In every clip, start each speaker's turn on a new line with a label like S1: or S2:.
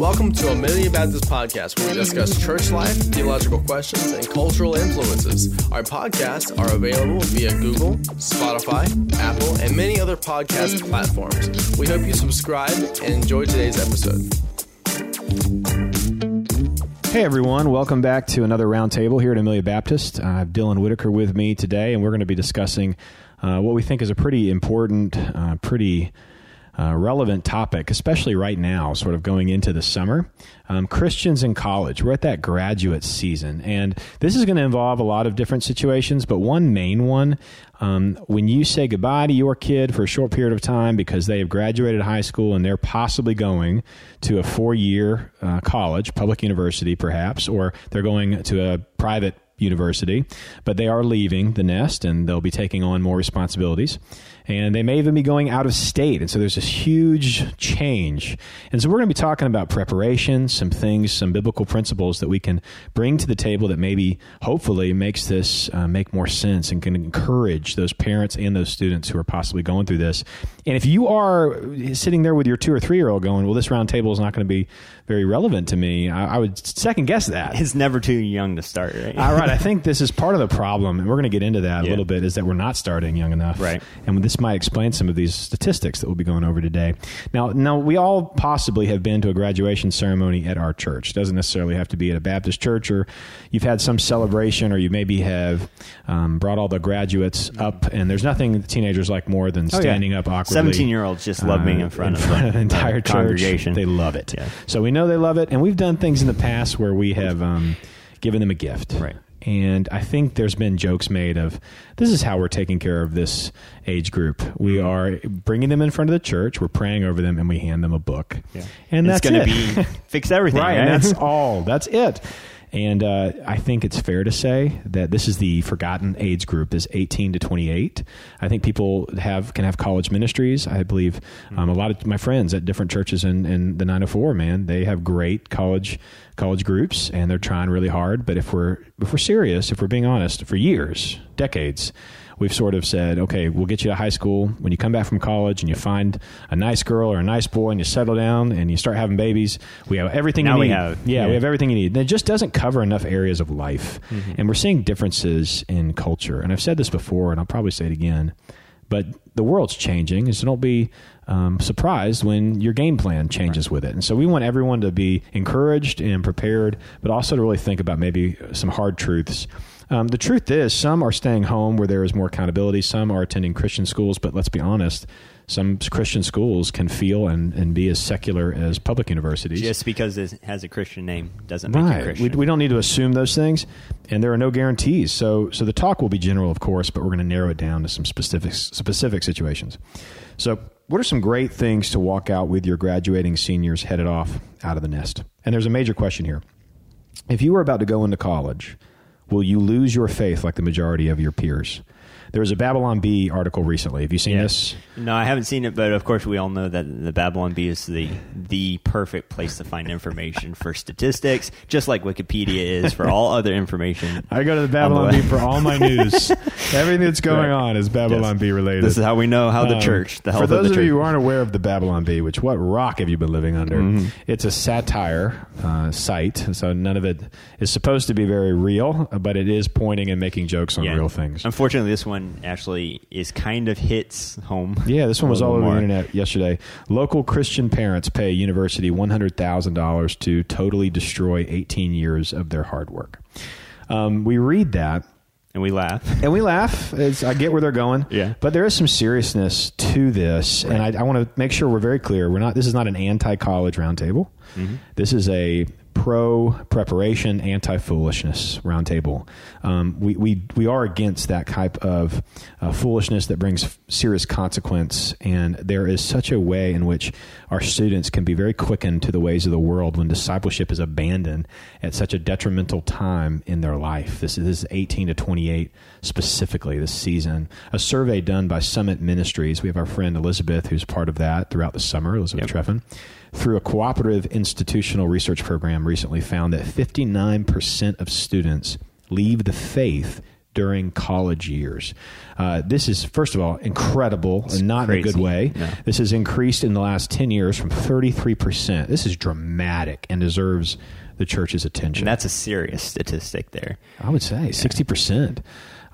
S1: Welcome to Amelia Baptist Podcast, where we discuss church life, theological questions, and cultural influences. Our podcasts are available via Google, Spotify, Apple, and many other podcast platforms. We hope you subscribe and enjoy today's episode.
S2: Hey everyone, welcome back to another roundtable here at Amelia Baptist. I have Dylan Whitaker with me today, and we're going to be discussing uh, what we think is a pretty important, uh, pretty uh, relevant topic, especially right now, sort of going into the summer. Um, Christians in college, we're at that graduate season, and this is going to involve a lot of different situations, but one main one um, when you say goodbye to your kid for a short period of time because they have graduated high school and they're possibly going to a four year uh, college, public university perhaps, or they're going to a private university, but they are leaving the nest and they'll be taking on more responsibilities and they may even be going out of state. And so there's this huge change. And so we're going to be talking about preparation, some things, some biblical principles that we can bring to the table that maybe, hopefully, makes this uh, make more sense and can encourage those parents and those students who are possibly going through this. And if you are sitting there with your two or three year old going, well, this round table is not going to be very relevant to me, I, I, would second guess that.
S3: It's never too young to start, right?
S2: All right. I think this is part of the problem, and we're going to get into that yeah. a little bit, is that we're not starting young enough.
S3: Right.
S2: And this might explain some of these statistics that we'll be going over today. Now, now we all possibly have been to a graduation ceremony at our church. It doesn't necessarily have to be at a Baptist church, or you've had some celebration, or you maybe have um, brought all the graduates up. And there's nothing teenagers like more than standing oh, yeah. up awkwardly.
S3: Seventeen year olds just love being in uh, front,
S2: in
S3: of,
S2: front of
S3: the
S2: entire
S3: congregation.
S2: They love it. Yeah. So we know they love it, and we've done things in the past where we have um, given them a gift.
S3: Right.
S2: And I think there's been jokes made of this is how we're taking care of this age group. We mm-hmm. are bringing them in front of the church, we're praying over them, and we hand them a book.
S3: Yeah.
S2: And
S3: it's
S2: that's
S3: going to be fix everything.
S2: right, right? And that's all. That's it. And uh, I think it's fair to say that this is the forgotten age group, is 18 to 28. I think people have can have college ministries. I believe um, a lot of my friends at different churches in, in the 904, man, they have great college college groups, and they're trying really hard. But if we're if we're serious, if we're being honest, for years, decades, we've sort of said, okay, we'll get you to high school. When you come back from college and you find a nice girl or a nice boy and you settle down and you start having babies, we have everything
S3: now
S2: you need.
S3: We have,
S2: yeah, yeah, we have everything you need. And it just doesn't cover enough areas of life. Mm-hmm. And we're seeing differences in culture. And I've said this before, and I'll probably say it again. But the world's changing, and so don't be um, surprised when your game plan changes right. with it. And so we want everyone to be encouraged and prepared, but also to really think about maybe some hard truths um, the truth is, some are staying home where there is more accountability. Some are attending Christian schools, but let's be honest, some Christian schools can feel and, and be as secular as public universities.
S3: Just because it has a Christian name doesn't make it Christian.
S2: We, we don't need to assume those things, and there are no guarantees. So, so the talk will be general, of course, but we're going to narrow it down to some specific specific situations. So, what are some great things to walk out with your graduating seniors headed off out of the nest? And there's a major question here. If you were about to go into college will you lose your faith like the majority of your peers? There was a Babylon Bee article recently. Have you seen yeah. this?
S3: No, I haven't seen it, but of course we all know that the Babylon Bee is the the perfect place to find information for statistics, just like Wikipedia is for all other information.
S2: I go to the Babylon the Bee for all my news. Everything that's going right. on is Babylon yes. Bee related.
S3: This is how we know how the um, church. The
S2: for those
S3: of,
S2: of you who aren't aware of the Babylon Bee, which what rock have you been living under? Mm-hmm. It's a satire uh, site, so none of it is supposed to be very real, but it is pointing and making jokes on
S3: yeah.
S2: real things.
S3: Unfortunately, this one one actually is kind of hits home.
S2: Yeah, this one was all over more. the internet yesterday. Local Christian parents pay university one hundred thousand dollars to totally destroy eighteen years of their hard work. Um, we read that.
S3: And we laugh.
S2: And we laugh. It's, I get where they're going.
S3: Yeah.
S2: But there is some seriousness to this. Right. And I, I want to make sure we're very clear. We're not, this is not an anti college roundtable. Mm-hmm. This is a pro preparation, anti foolishness roundtable. Um, we, we, we are against that type of uh, foolishness that brings serious consequence. And there is such a way in which our students can be very quickened to the ways of the world when discipleship is abandoned at such a detrimental time in their life. This is, this is 18 to 28 specifically this season. A survey done by Summit Ministries. We have our friend Elizabeth, who's part of that throughout the summer, Elizabeth yep. Treffin through a cooperative institutional research program recently found that 59% of students leave the faith during college years. Uh, this is, first of all, incredible and not in a good way.
S3: No.
S2: This has increased in the last 10 years from 33%. This is dramatic and deserves the church's attention.
S3: And that's a serious statistic there.
S2: I would say 60%.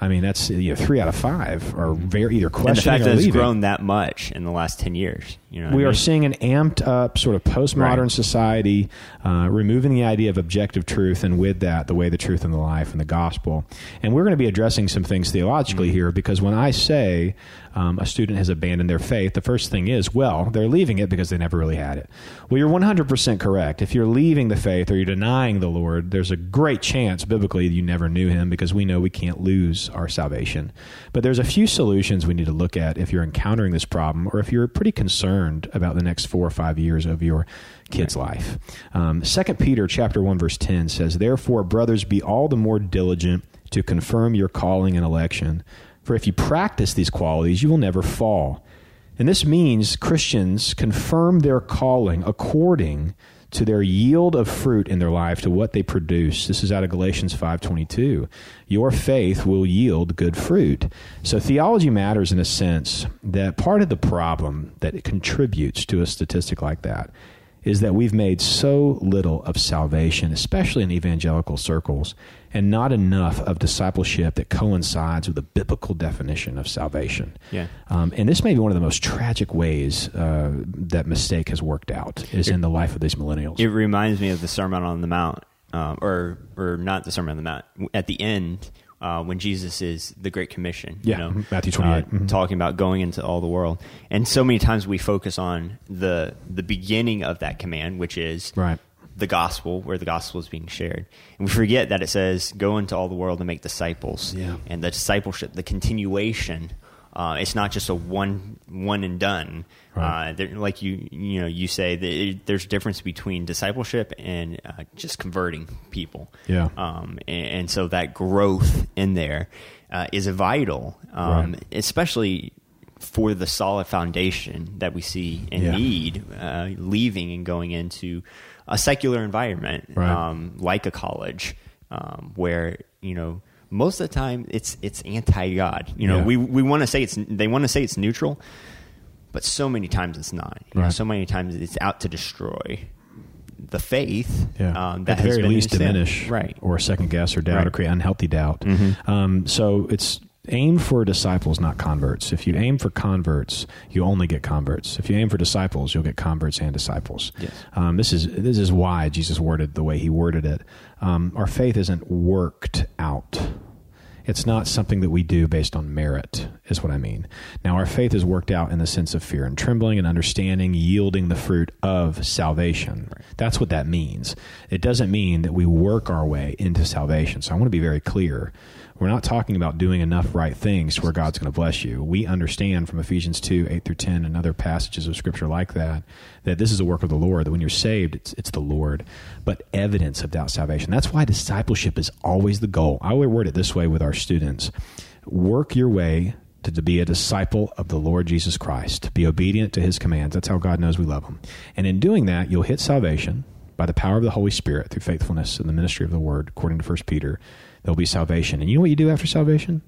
S2: I mean, that's you know, three out of five are very either questioning
S3: And the fact that it's
S2: leaving.
S3: grown that much in the last 10 years. You know
S2: we
S3: I
S2: are seeing an amped up sort of postmodern
S3: Right.
S2: society, uh, removing the idea of objective truth, and with that, the way, the truth, and the life, and the gospel. And we're going to be addressing some things theologically here because when I say um, a student has abandoned their faith, the first thing is, well, they're leaving it because they never really had it. Well, you're 100% correct. If you're leaving the faith or you're denying the Lord, there's a great chance biblically you never knew him because we know we can't lose our salvation. But there's a few solutions we need to look at if you're encountering this problem or if you're pretty concerned about the next four or five years of your kid's life. Um, 2 Peter chapter 1 verse 10 says, "Therefore, brothers, be all the more diligent to confirm your calling and election, for if you practice these qualities, you will never fall." And this means Christians confirm their calling according to their yield of fruit in their life to what they produce. This is out of Galatians 5:22. Your faith will yield good fruit. So theology matters in a sense that part of the problem that contributes to a statistic like that is that we've made so little of salvation, especially in evangelical circles, and not enough of discipleship that coincides with the biblical definition of salvation.
S3: Yeah.
S2: Um, and this may be one of the most tragic ways uh, that mistake has worked out is in the life of these millennials.
S3: It reminds me of the Sermon on the Mount, um, or or not the Sermon on the Mount. At the end, uh, when Jesus is the Great Commission,
S2: Yeah,
S3: you know,
S2: mhm, Matthew 28,
S3: uh,
S2: mhm.
S3: talking about going into all the world, and so many times we focus on the the beginning of that command, which is
S2: Right.
S3: The gospel, where the gospel is being shared, and we forget that it says, "Go into all the world and make disciples."
S2: Yeah.
S3: and the discipleship, the continuation. Uh, it's not just a one one and done.
S2: Right.
S3: Uh, there, like you you know you say it, there's a difference between discipleship and uh, just converting people.
S2: Yeah.
S3: Um, and, and so that growth in there uh, is vital, um,
S2: Right.
S3: especially for the solid foundation that we see and
S2: Yeah.
S3: need uh, leaving and going into a secular environment
S2: Right.
S3: um, like a college um, where you know most of the time it's it's anti God. You know,
S2: Yeah.
S3: we we want to say it's they want to say it's neutral, but so many times it's not. You know, so many times it's out to destroy the faith.
S2: Yeah.
S3: um,
S2: At
S3: that
S2: the
S3: has
S2: very least, diminish
S3: right?
S2: or second guess or doubt or
S3: Right. Mm-hmm.
S2: create unhealthy doubt. Um, so it's aim for disciples, not converts. If you aim for converts, you only get converts. If you aim for disciples, you'll get converts and disciples.
S3: Yes.
S2: Um, this is this is why Jesus worded the way he worded it. Um, our faith isn't worked out. It's not something that we do based on merit, is what I mean. Now, our faith is worked out in the sense of fear and trembling and understanding, yielding the fruit of salvation. That's what that means. It doesn't mean that we work our way into salvation. So I want to be very clear. We're not talking about doing enough right things to where God's going to bless you. We understand from Ephesians 2, 8 through 10, and other passages of Scripture like that, that this is a work of the Lord, that when you're saved, it's, it's the Lord. But evidence of that salvation. That's why discipleship is always the goal. I would word it this way with our students work your way to be a disciple of the Lord Jesus Christ, be obedient to his commands. That's how God knows we love him. And in doing that, you'll hit salvation by the power of the Holy Spirit through faithfulness in the ministry of the word, according to 1 Peter. There'll be salvation. And you know what you do after salvation?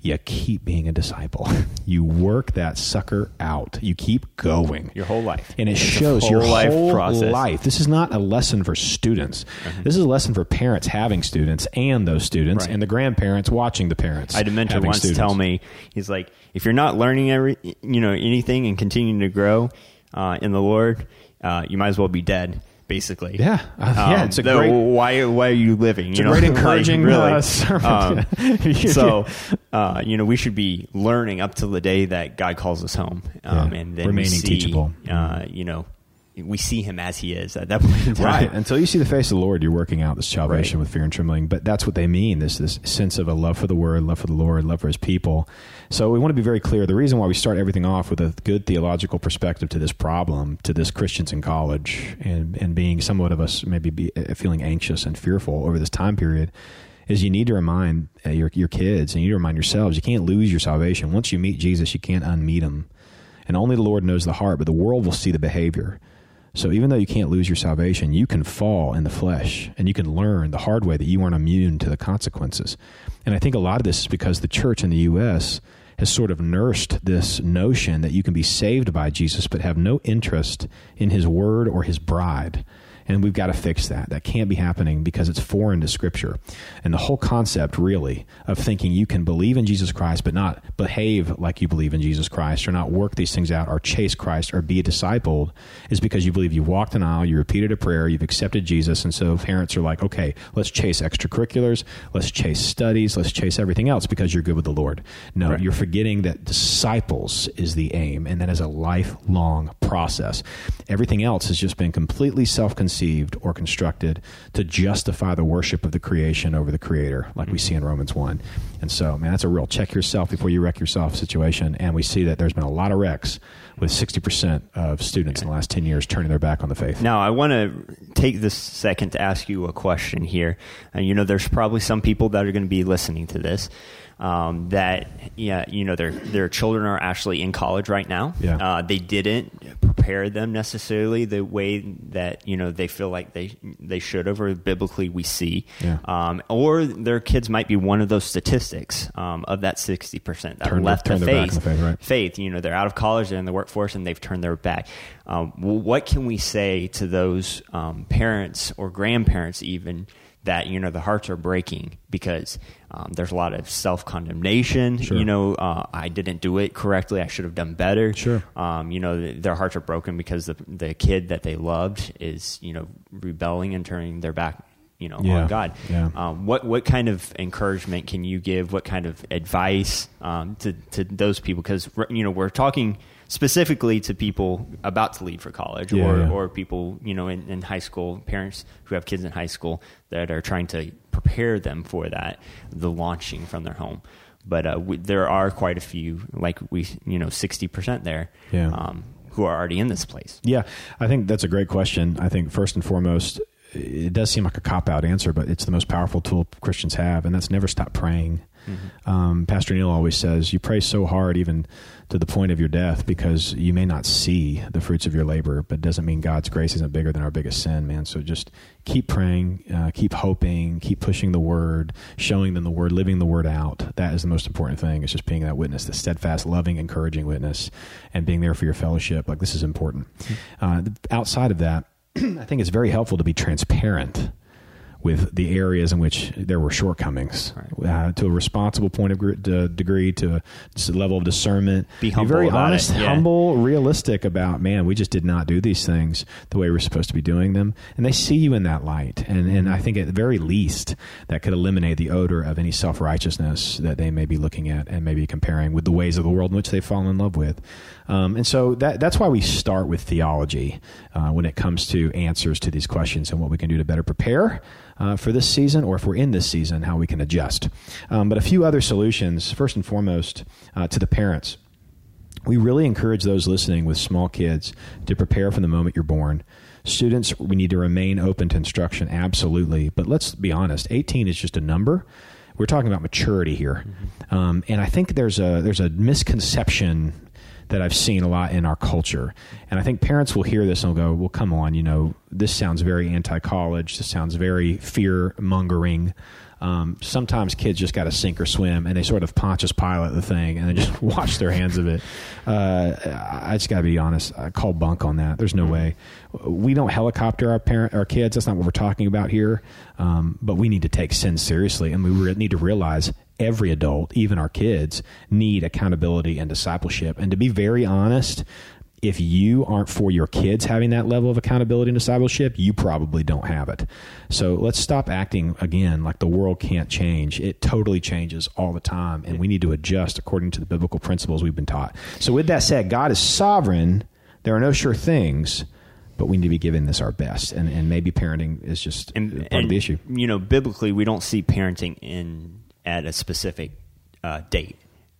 S2: You keep being a disciple. You work that sucker out. You keep going.
S3: Your whole life.
S2: And it
S3: It's
S2: shows
S3: whole
S2: your
S3: life
S2: whole
S3: process. Mm-hmm.
S2: life. This is not a lesson for students. This is a lesson for parents having students and those students
S3: Right.
S2: and the grandparents watching the parents.
S3: I had a mentor once
S2: students.
S3: tell me, he's like, if you're not learning every, you know, anything and continuing to grow uh, in the Lord, uh, you might as well be dead. Basically,
S2: Yeah. Uh, yeah, it's a great-
S3: Why? Why are you living?
S2: It's
S3: you
S2: a
S3: know,
S2: great
S3: Like,
S2: encouraging
S3: really.
S2: uh, sermon.
S3: Um, so, uh, you know, we should be learning up to the day that God calls us home, um,
S2: Yeah.
S3: and then
S2: Remaining
S3: see,
S2: teachable.
S3: Uh, you know, we see Him as He is at that point in time.
S2: Right. Until you see the face of the Lord, you're working out this salvation
S3: Right.
S2: with fear and trembling. But that's what they mean this this sense of a love for the word, love for the Lord, love for his people. So we want to be very clear. The reason why we start everything off with a good theological perspective to this problem, to this Christians in college, and, and being somewhat of us maybe be, uh, feeling anxious and fearful over this time period, is you need to remind uh, your, your kids and you need to remind yourselves you can't lose your salvation. Once you meet Jesus, you can't unmeet him. And only the Lord knows the heart, but the world will see the behavior. So even though you can't lose your salvation, you can fall in the flesh and you can learn the hard way that you aren't immune to the consequences. And I think a lot of this is because the church in the U.S. has sort of nursed this notion that you can be saved by Jesus but have no interest in his word or his bride. And we've got to fix that. That can't be happening because it's foreign to Scripture. And the whole concept, really, of thinking you can believe in Jesus Christ but not behave like you believe in Jesus Christ or not work these things out or chase Christ or be a disciple is because you believe you walked an aisle, you repeated a prayer, you've accepted Jesus. And so parents are like, okay, let's chase extracurriculars, let's chase studies, let's chase everything else because you're good with the Lord. No, right. you're forgetting that disciples is the aim, and that is a lifelong process. Everything else has just been completely self consumed conceived or constructed to justify the worship of the creation over the creator, like we see in mm-hmm. Romans 1. And so, man, that's a real check yourself before you wreck yourself situation. And we see that there's been a lot of wrecks with 60% of students in the last 10 years turning their back on the faith.
S3: Now, I want to take this second to ask you a question here. And, you know, there's probably some people that are going to be listening to this um, that yeah, you know their their children are actually in college right now.
S2: Yeah.
S3: Uh, they didn't prepare them necessarily the way that you know they feel like they they should have, or biblically we see.
S2: Yeah.
S3: Um, or their kids might be one of those statistics um, of that sixty percent that
S2: turn,
S3: left
S2: the
S3: faith.
S2: The faith, right.
S3: faith. You know, they're out of college, they're in the workforce, and they've turned their back. Um, what can we say to those um, parents or grandparents even? That you know the hearts are breaking because um, there's a lot of self condemnation.
S2: Sure.
S3: You know, uh, I didn't do it correctly. I should have done better.
S2: Sure.
S3: Um, you know, their hearts are broken because the the kid that they loved is you know rebelling and turning their back. You know,
S2: yeah.
S3: on God.
S2: Yeah.
S3: Um, what what kind of encouragement can you give? What kind of advice um, to to those people? Because you know we're talking specifically to people about to leave for college
S2: yeah,
S3: or,
S2: yeah.
S3: or people you know in, in, high school parents who have kids in high school that are trying to prepare them for that the launching from their home. But uh, we, there are quite a few like we you know 60% there
S2: yeah.
S3: um, who are already in this place.
S2: Yeah. I think that's a great question. I think first and foremost it does seem like a cop out answer but it's the most powerful tool christians have and that's never stop praying Mm-hmm. Um, Pastor Neil always says, You pray so hard, even to the point of your death, because you may not see the fruits of your labor, but doesn't mean God's grace isn't bigger than our biggest sin, man. So just keep praying, uh, keep hoping, keep pushing the word, showing them the word, living the word out. That is the most important thing. It's just being that witness, the steadfast, loving, encouraging witness, and being there for your fellowship. Like, this is important. Mm-hmm. Uh, outside of that, I think it's very helpful to be transparent with the areas in which there were shortcomings right. uh, to a responsible point of uh, degree to a level of discernment.
S3: Be, be
S2: very honest
S3: yeah.
S2: humble realistic about man we just did not do these things the way we're supposed to be doing them. And they see you in that light. And, and I think at the very least that could eliminate the odor of any self-righteousness that they may be looking at and maybe comparing with the ways of the world in which they've fallen in love with. Um, and so that, that's why we start with theology uh, when it comes to answers to these questions and what we can do to better prepare uh, for this season, or if we're in this season, how we can adjust. Um, but a few other solutions. First and foremost, uh, to the parents. We really encourage those listening with small kids to prepare from the moment you're born. Students, we need to remain open to instruction, absolutely. But let's be honest, 18 is just a number. We're talking about maturity here, mm-hmm. um, and I think there's a there's a misconception that I've seen a lot in our culture. And I think parents will hear this and will go, well, come on, you know, this sounds very anti college. This sounds very fear mongering. Um, sometimes kids just got to sink or swim, and they sort of Pontius Pilate the thing, and then just wash their hands of it. Uh, I just got to be honest. I call bunk on that. There's no way. We don't helicopter our parent, our kids. That's not what we're talking about here. Um, but we need to take sin seriously, and we re- need to realize every adult, even our kids, need accountability and discipleship. And to be very honest, if you aren't for your kids having that level of accountability and discipleship, you probably don't have it. So let's stop acting again like the world can't change. It totally changes all the time, and we need to adjust according to the biblical principles we've been taught. So, with that said, God is sovereign. There are no sure things but we need to be giving this our best. And, and maybe parenting is just and, part
S3: and,
S2: of the issue.
S3: You know, biblically, we don't see parenting in at a specific uh, date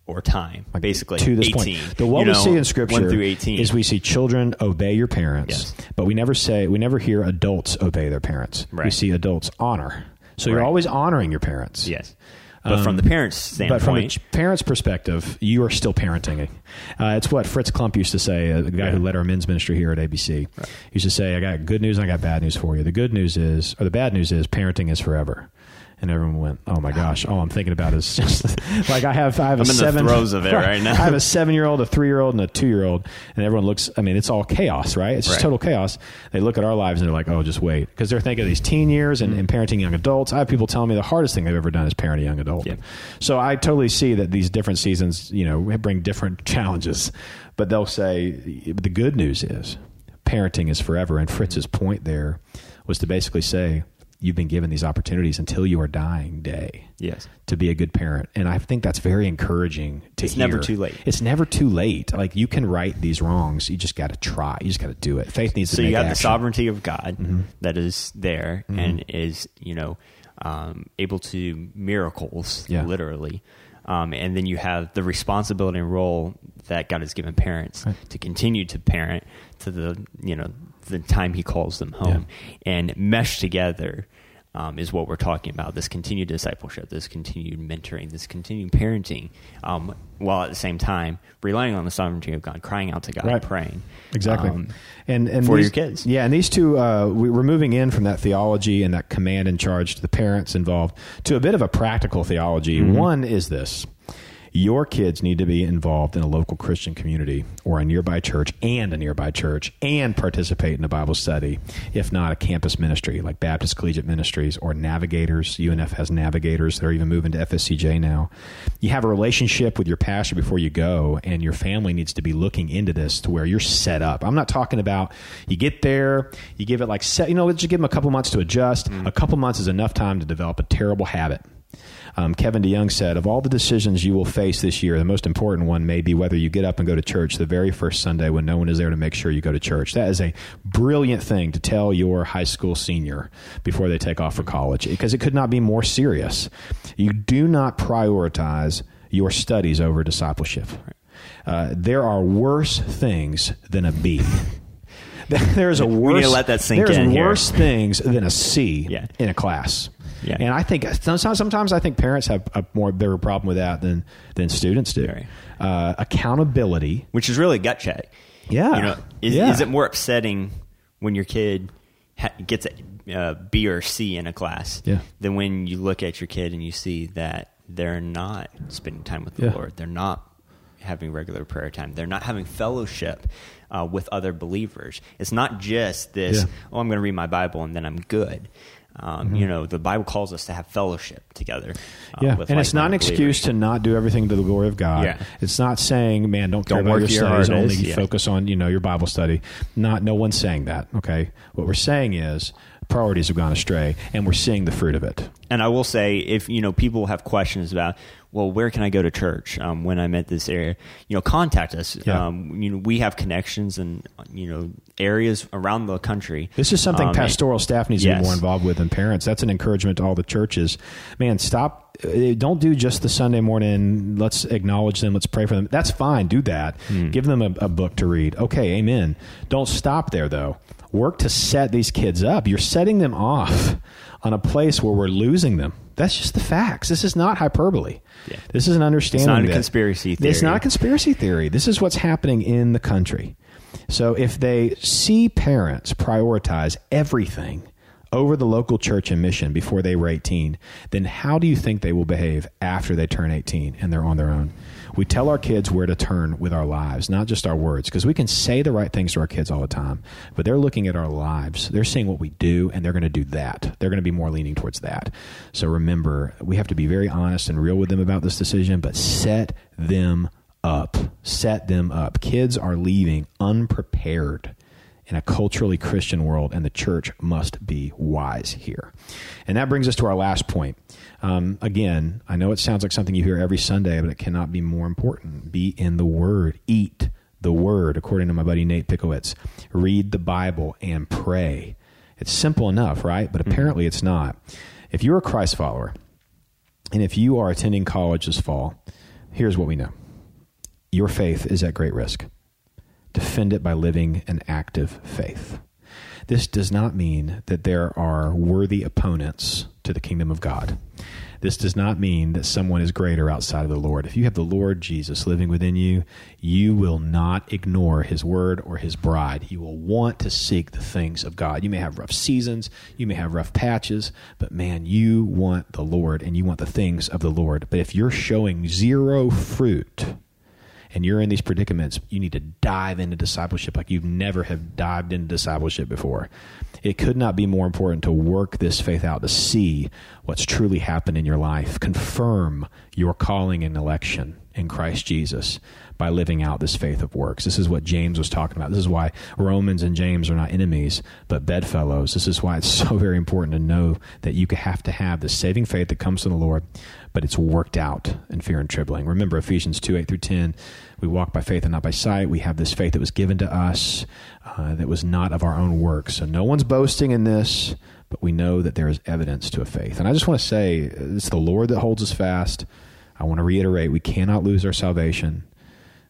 S3: or time. Like basically,
S2: to this
S3: 18,
S2: point, the what we know, see in Scripture
S3: through 18.
S2: is we see children obey your parents,
S3: yes.
S2: but we never say we never hear adults obey their parents.
S3: Right.
S2: We see adults honor. So you're always honoring your parents.
S3: Yes. But from the parents'
S2: Um,
S3: standpoint,
S2: But from the parents' perspective, you are still parenting. Uh, it's what Fritz Klump used to say, uh, the guy who led our men's ministry here at ABC. He used to say, I got good news and I got bad news for you. The good news is, or the bad news is, parenting is forever. And everyone went, "Oh my gosh! All I'm thinking about is just like I have. I have a
S3: I'm the
S2: seven
S3: throes of it right now.
S2: I have a seven year old, a three year old, and a two year old, and everyone looks. I mean, it's all chaos, right? It's just
S3: Right.
S2: total chaos. They look at our lives and they're like, "Oh, just wait," because they're thinking of these teen years and, and parenting young adults. I have people telling me the hardest thing they've ever done is parent a young adult.
S3: Yeah.
S2: So I totally see that these different seasons, you know, bring different challenges, but they'll say the good news is parenting is forever. And Fritz's point there was to basically say you've been given these opportunities until your dying day
S3: yes,
S2: to be a good parent. And I think that's very encouraging to
S3: It's
S2: hear.
S3: never too late.
S2: It's never too late. Like you can right these wrongs. You just got to try. You just got to do it. Faith needs
S3: so
S2: to make
S3: you got the sovereignty of God
S2: Mm-hmm.
S3: that is there and is you know um, able to do miracles
S2: Yeah.
S3: literally um, and then you have the responsibility and role that God has given parents to continue to parent to the you know the time He calls them home and mesh together. Um, is what we're talking about. This continued discipleship, this continued mentoring, this continued parenting, um, while at the same time relying on the sovereignty of God, crying out to God,
S2: Right.
S3: praying.
S2: Exactly.
S3: Um,
S2: and and
S3: for
S2: these-
S3: your kids.
S2: Yeah, and these two, uh, we, we're moving in from that theology and that command and charge to the parents involved to a bit of a practical theology.
S3: Mm-hmm.
S2: One is this. Your kids need to be involved in a local Christian community or a nearby church and a nearby church and participate in a Bible study, if not a campus ministry like Baptist Collegiate Ministries or Navigators. UNF has Navigators. They're even moving to FSCJ now. You have a relationship with your pastor before you go, and your family needs to be looking into this to where you're set up. I'm not talking about you get there, you give it like, set, you know, just give them a couple months to adjust. Mm. A couple months is enough time to develop a terrible habit. Um, Kevin DeYoung said, Of all the decisions you will face this year, the most important one may be whether you get up and go to church the very first Sunday when no one is there to make sure you go to church. That is a brilliant thing to tell your high school senior before they take off for college because it could not be more serious. You do not prioritize your studies over discipleship. Uh, there are worse things than a B. There's a
S3: We
S2: worse.
S3: need to let that sink
S2: there's
S3: in here.
S2: worse things than a C
S3: Yeah.
S2: in a class.
S3: Yeah.
S2: And I think sometimes, sometimes I think parents have a more bigger problem with that than than students do.
S3: Right.
S2: Uh, accountability.
S3: which is really gut check.
S2: Yeah.
S3: You know, is,
S2: Yeah.
S3: is it more upsetting when your kid ha- gets a uh, B or C in a class
S2: Yeah.
S3: than when you look at your kid and you see that they're not spending time with the
S2: Yeah.
S3: Lord, they're not having regular prayer time, they're not having fellowship uh, with other believers. It's not just this,
S2: Yeah.
S3: oh, I'm going to read my Bible and then I'm good. Um, You know, the Bible calls us to have fellowship together. uh,
S2: Yeah,
S3: with
S2: and it's not an excuse to not do everything to the glory of God.
S3: Yeah.
S2: It's not saying, "Man, don't care
S3: Don't
S2: about your studies, only
S3: yeah.
S2: focus on you know your Bible study." Not, no one's saying that. Okay, what we're saying is priorities have gone astray, and we're seeing the fruit of it.
S3: And I will say, if you know people have questions about, well, where can I go to church um, when I'm at this area? You know, contact us.
S2: Yeah.
S3: Um, you know, we have connections and you know areas around the country.
S2: This is something
S3: Um,
S2: pastoral staff needs to be more involved with than parents. That's an encouragement to all the churches. Man, stop. uh, Don't do just the Sunday morning. Let's acknowledge them. Let's pray for them. That's fine. Do that.
S3: Hmm.
S2: Give them a, a book to read. Okay, amen. Don't stop there, though. Work to set these kids up. You're setting them off on a place where we're losing them. That's just the facts. This is not hyperbole.
S3: Yeah.
S2: This is an understanding.
S3: It's not a conspiracy
S2: It's not a conspiracy theory. This is what's happening in the country. So if they see parents prioritize everything over the local church and mission before they were 18, then how do you think they will behave after they turn 18 and they're on their own? We tell our kids where to turn with our lives, not just our words, because we can say the right things to our kids all the time, but they're looking at our lives. They're seeing what we do, and they're going to do that. They're going to be more leaning towards that. So remember, we have to be very honest and real with them about this decision, but set them up. Set them up. Kids are leaving unprepared in a culturally Christian world, and the church must be wise here. And that brings us to our last point. Um, again, I know it sounds like something you hear every Sunday, but it cannot be more important. Be in the Word, eat the Word, according to my buddy Nate Pickowicz. Read the Bible and pray. It's simple enough, right? But apparently it's not. If you're a Christ follower, and if you are attending college this fall, here's what we know your faith is at great risk. Defend it by living an active faith. This does not mean that there are worthy opponents to the kingdom of God. This does not mean that someone is greater outside of the Lord. If you have the Lord Jesus living within you, you will not ignore his word or his bride. You will want to seek the things of God. You may have rough seasons, you may have rough patches, but man, you want the Lord and you want the things of the Lord. But if you're showing zero fruit, and you're in these predicaments, you need to dive into discipleship like you've never have dived into discipleship before. It could not be more important to work this faith out to see what's truly happened in your life, confirm your calling and election in Christ Jesus by living out this faith of works. This is what James was talking about. This is why Romans and James are not enemies, but bedfellows. This is why it's so very important to know that you have to have the saving faith that comes from the Lord, but it's worked out in fear and trembling. Remember Ephesians 2 8 through 10. We walk by faith and not by sight. We have this faith that was given to us uh, that was not of our own works. So no one's boasting in this, but we know that there is evidence to a faith. And I just want to say it's the Lord that holds us fast. I want to reiterate we cannot lose our salvation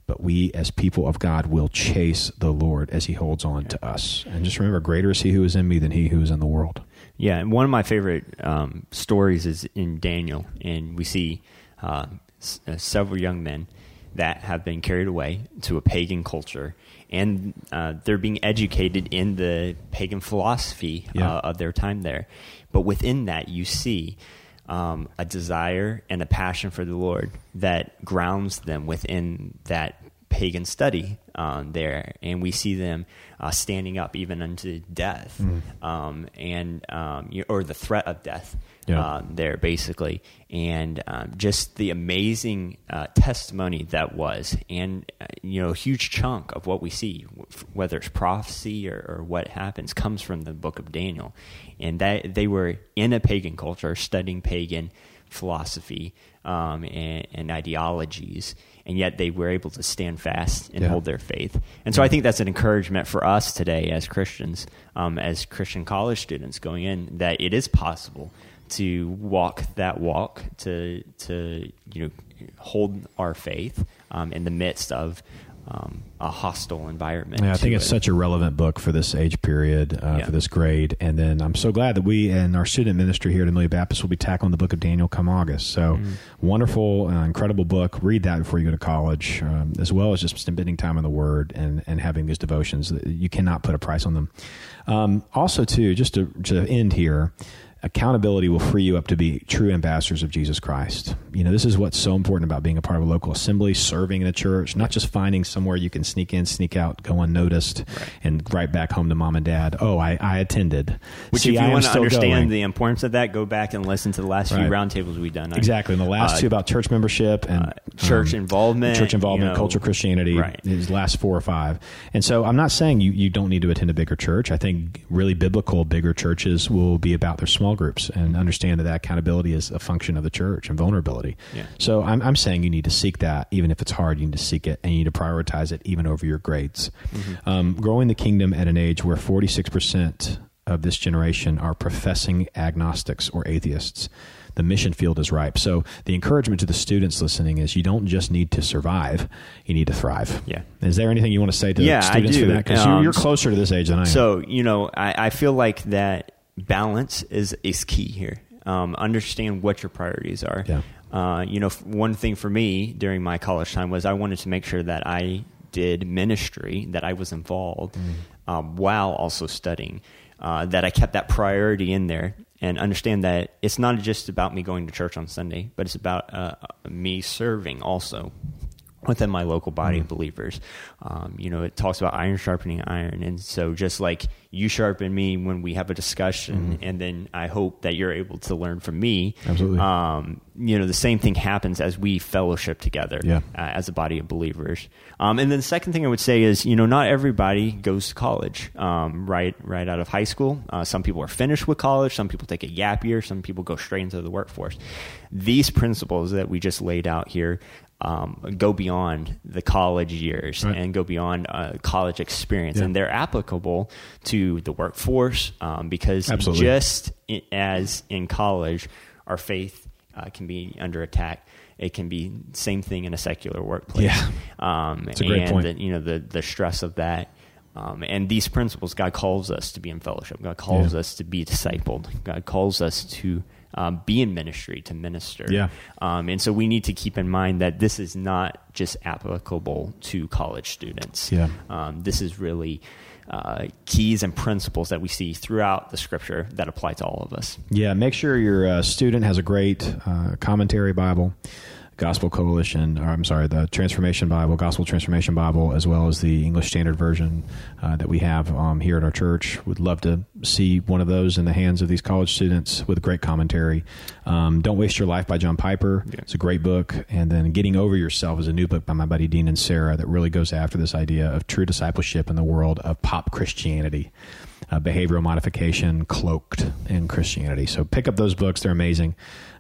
S2: but we as people of God will chase the Lord as he holds on to us. And just remember, greater is he who is in me than he who is in the world.
S3: Yeah, and one of my favorite um, stories is in Daniel, and we see uh, s- uh, several young men that have been carried away to a pagan culture, and uh, they're being educated in the pagan philosophy
S2: Yeah.
S3: uh, of their time there. But within that, you see um, a desire and a passion for the Lord that grounds them within that pagan study um, there, and we see them uh, standing up even unto death,
S2: Mm.
S3: um, and um, you- or the threat of death
S2: Yeah.
S3: uh, there, basically, and um, just the amazing uh, testimony that was, and uh, you know, a huge chunk of what we see, whether it's prophecy or, or what happens, comes from the book of Daniel, and that they were in a pagan culture, studying pagan philosophy um, and, and ideologies, and yet they were able to stand fast and
S2: Yeah.
S3: hold their faith. And so I think that's an encouragement for us today as Christians, um, as Christian college students going in, that it is possible to walk that walk, to to you know hold our faith um, in the midst of um, a hostile environment.
S2: Yeah, I think it's
S3: it.
S2: such a relevant book for this age period, uh,
S3: Yeah.
S2: for this grade. And then I'm so glad that we and our student ministry here at Amelia Baptist will be tackling the book of Daniel come August. So wonderful, uh, incredible book. Read that before you go to college, um, as well as just spending time in the Word and, and having these devotions. You cannot put a price on them. Um, also, too, just to, to end here, accountability will free you up to be true ambassadors of Jesus Christ. You know, this is what's so important about being a part of a local assembly, serving in a church, not just finding somewhere you can sneak in, sneak out, go unnoticed, and right back home to mom and dad. Oh, I, I attended.
S3: Which,
S2: See,
S3: if you
S2: am
S3: want to understand
S2: going.
S3: the importance of that, go back and listen to the last few roundtables we've done. I-
S2: Exactly. And the last
S3: uh,
S2: two about church membership and
S3: uh, church
S2: um,
S3: involvement,
S2: church involvement,
S3: you know,
S2: cultural Christianity.
S3: right.
S2: These last four or five. And so I'm not saying you, you don't need to attend a bigger church. I think really biblical bigger churches will be about their small groups and understand that that accountability is a function of the church and vulnerability.
S3: Yeah.
S2: So I'm, I'm saying you need to seek that, even if it's hard, you need to seek it and you need to prioritize it even over your grades.
S3: Mm-hmm.
S2: Um, growing the kingdom at an age where 46% of this generation are professing agnostics or atheists. The mission field is ripe. So the encouragement to the students listening is you don't just need to survive, you need to thrive.
S3: Yeah.
S2: Is there anything you want to say to
S3: Yeah, I
S2: students for
S3: do.
S2: that? Because
S3: Um,
S2: you're closer to this age than I am.
S3: So you know, I, I feel like that balance is is key here. Um, understand what your priorities are.
S2: Yeah.
S3: Uh, you know, f- one thing for me during my college time was I wanted to make sure that I did ministry, that I was involved
S2: Mm.
S3: um, while also studying, uh, that I kept that priority in there, and understand that it's not just about me going to church on Sunday, but it's about uh, me serving also within my local body
S2: Mm.
S3: of believers. Um, you know, it talks about iron sharpening iron. And so just like you sharpen me when we have a discussion, and then I hope that you're able to learn from me.
S2: Mm-hmm. Absolutely.
S3: Um, you know, the same thing happens as we fellowship together
S2: Yeah.
S3: uh, as a body of believers. Um, and then the second thing I would say is, you know, not everybody goes to college um, right right out of high school. Uh, some people are finished with college. Some people take a gap year. Some people go straight into the workforce. These principles that we just laid out here um, go beyond the college years
S2: Right.
S3: and go beyond uh, college experience,
S2: Yeah.
S3: and they're applicable to the workforce um, because
S2: Absolutely.
S3: just as in college, our faith uh, can be under attack. It can be same thing in a secular workplace.
S2: Yeah.
S3: um,
S2: That's a great
S3: and
S2: point.
S3: The, you know the the stress of that. Um, and these principles, God calls us to be in fellowship. God calls
S2: Yeah.
S3: us to be discipled. God calls us to um, be in ministry to minister.
S2: Yeah.
S3: Um, and so we need to keep in mind that this is not just applicable to college students.
S2: Yeah.
S3: Um, this is really uh, keys and principles that we see throughout the scripture that apply to all of us.
S2: Yeah, make sure your uh, student has a great uh, commentary Bible. Gospel Coalition, or I'm sorry, the Transformation Bible, Gospel Transformation Bible, as well as the English Standard Version uh, that we have um, here at our church. Would love to see one of those in the hands of these college students with great commentary. Um, Don't Waste Your Life by John Piper.
S3: Yeah.
S2: It's a great book. And then Getting Over Yourself is a new book by my buddy Dean Inserra that really goes after this idea of true discipleship in the world of pop Christianity. Uh, behavioral modification cloaked in Christianity. So pick up those books; they're amazing,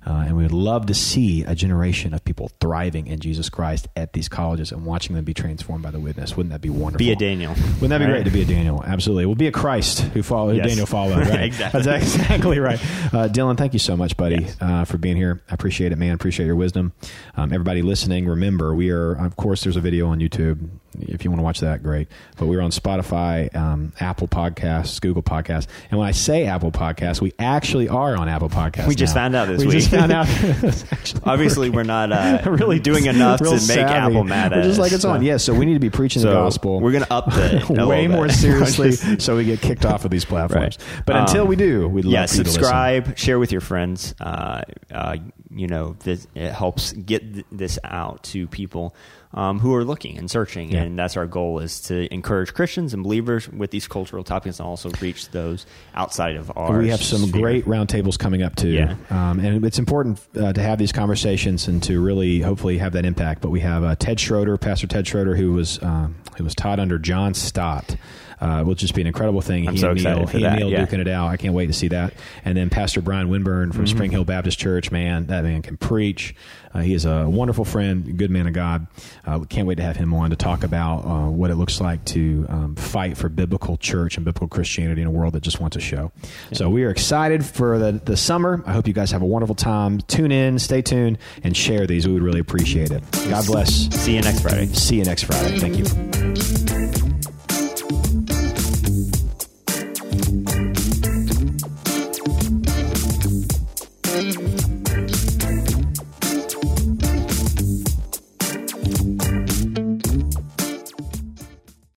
S2: uh, and we would love to see a generation of people thriving in Jesus Christ at these colleges and watching them be transformed by the witness. Wouldn't that be wonderful?
S3: Be a Daniel.
S2: Wouldn't that be
S3: Right?
S2: great to be a Daniel? Absolutely. We'll be a Christ who follow who
S3: Yes.
S2: Daniel followed. Right?
S3: Exactly.
S2: That's exactly right. Uh, Dylan, thank you so much, buddy,
S3: Yes.
S2: uh, for being here. I appreciate it, man. Appreciate your wisdom. Um, everybody listening, remember we are. Of course, there's a video on YouTube. If you want to watch that, great. But we're on Spotify, um, Apple Podcasts, Google Podcasts, and when I say Apple Podcasts, we actually are on Apple Podcasts.
S3: We just
S2: now.
S3: found out this
S2: we
S3: week.
S2: We just found out.
S3: Obviously,
S2: working.
S3: we're not uh,
S2: really
S3: doing enough to
S2: real
S3: make
S2: savvy.
S3: Apple mad at
S2: We're just like it's on. Yeah, so we need to be preaching
S3: So
S2: the gospel.
S3: we're going to up the
S2: way more seriously,
S3: Just-
S2: so we get kicked off of these platforms.
S3: Right.
S2: But
S3: Um,
S2: until we do, we'd love
S3: yeah,
S2: for you to listen.
S3: subscribe, share with your friends. Uh, uh, you know, this, it helps get th- this out to people um, who are looking and searching,
S2: Yeah.
S3: and that's our goal: is to encourage Christians and believers with these cultural topics, and also reach those outside of our.
S2: We have some
S3: sphere.
S2: great roundtables coming up too,
S3: Yeah.
S2: um, and it's important uh, to have these conversations and to really, hopefully, have that impact. But we have uh, Ted Schroder, Pastor Ted Schroder, who was um, who was taught under John Stott. Uh, will just be an incredible thing.
S3: I'm
S2: he
S3: so
S2: and Neil,
S3: excited for
S2: he and
S3: that,
S2: Neil
S3: yeah.
S2: duking it out. I can't wait to see that. And then Pastor Brian Winburn from Spring Hill Baptist Church. Man, that man can preach. Uh, he is a wonderful friend, good man of God. Uh, can't wait to have him on to talk about uh, what it looks like to um, fight for biblical church and biblical Christianity in a world that just wants a show. So we are excited for the, the summer. I hope you guys have a wonderful time. Tune in, stay tuned, and share these. We would really appreciate it. God bless.
S3: See you next Friday.
S2: See you next Friday. Thank you.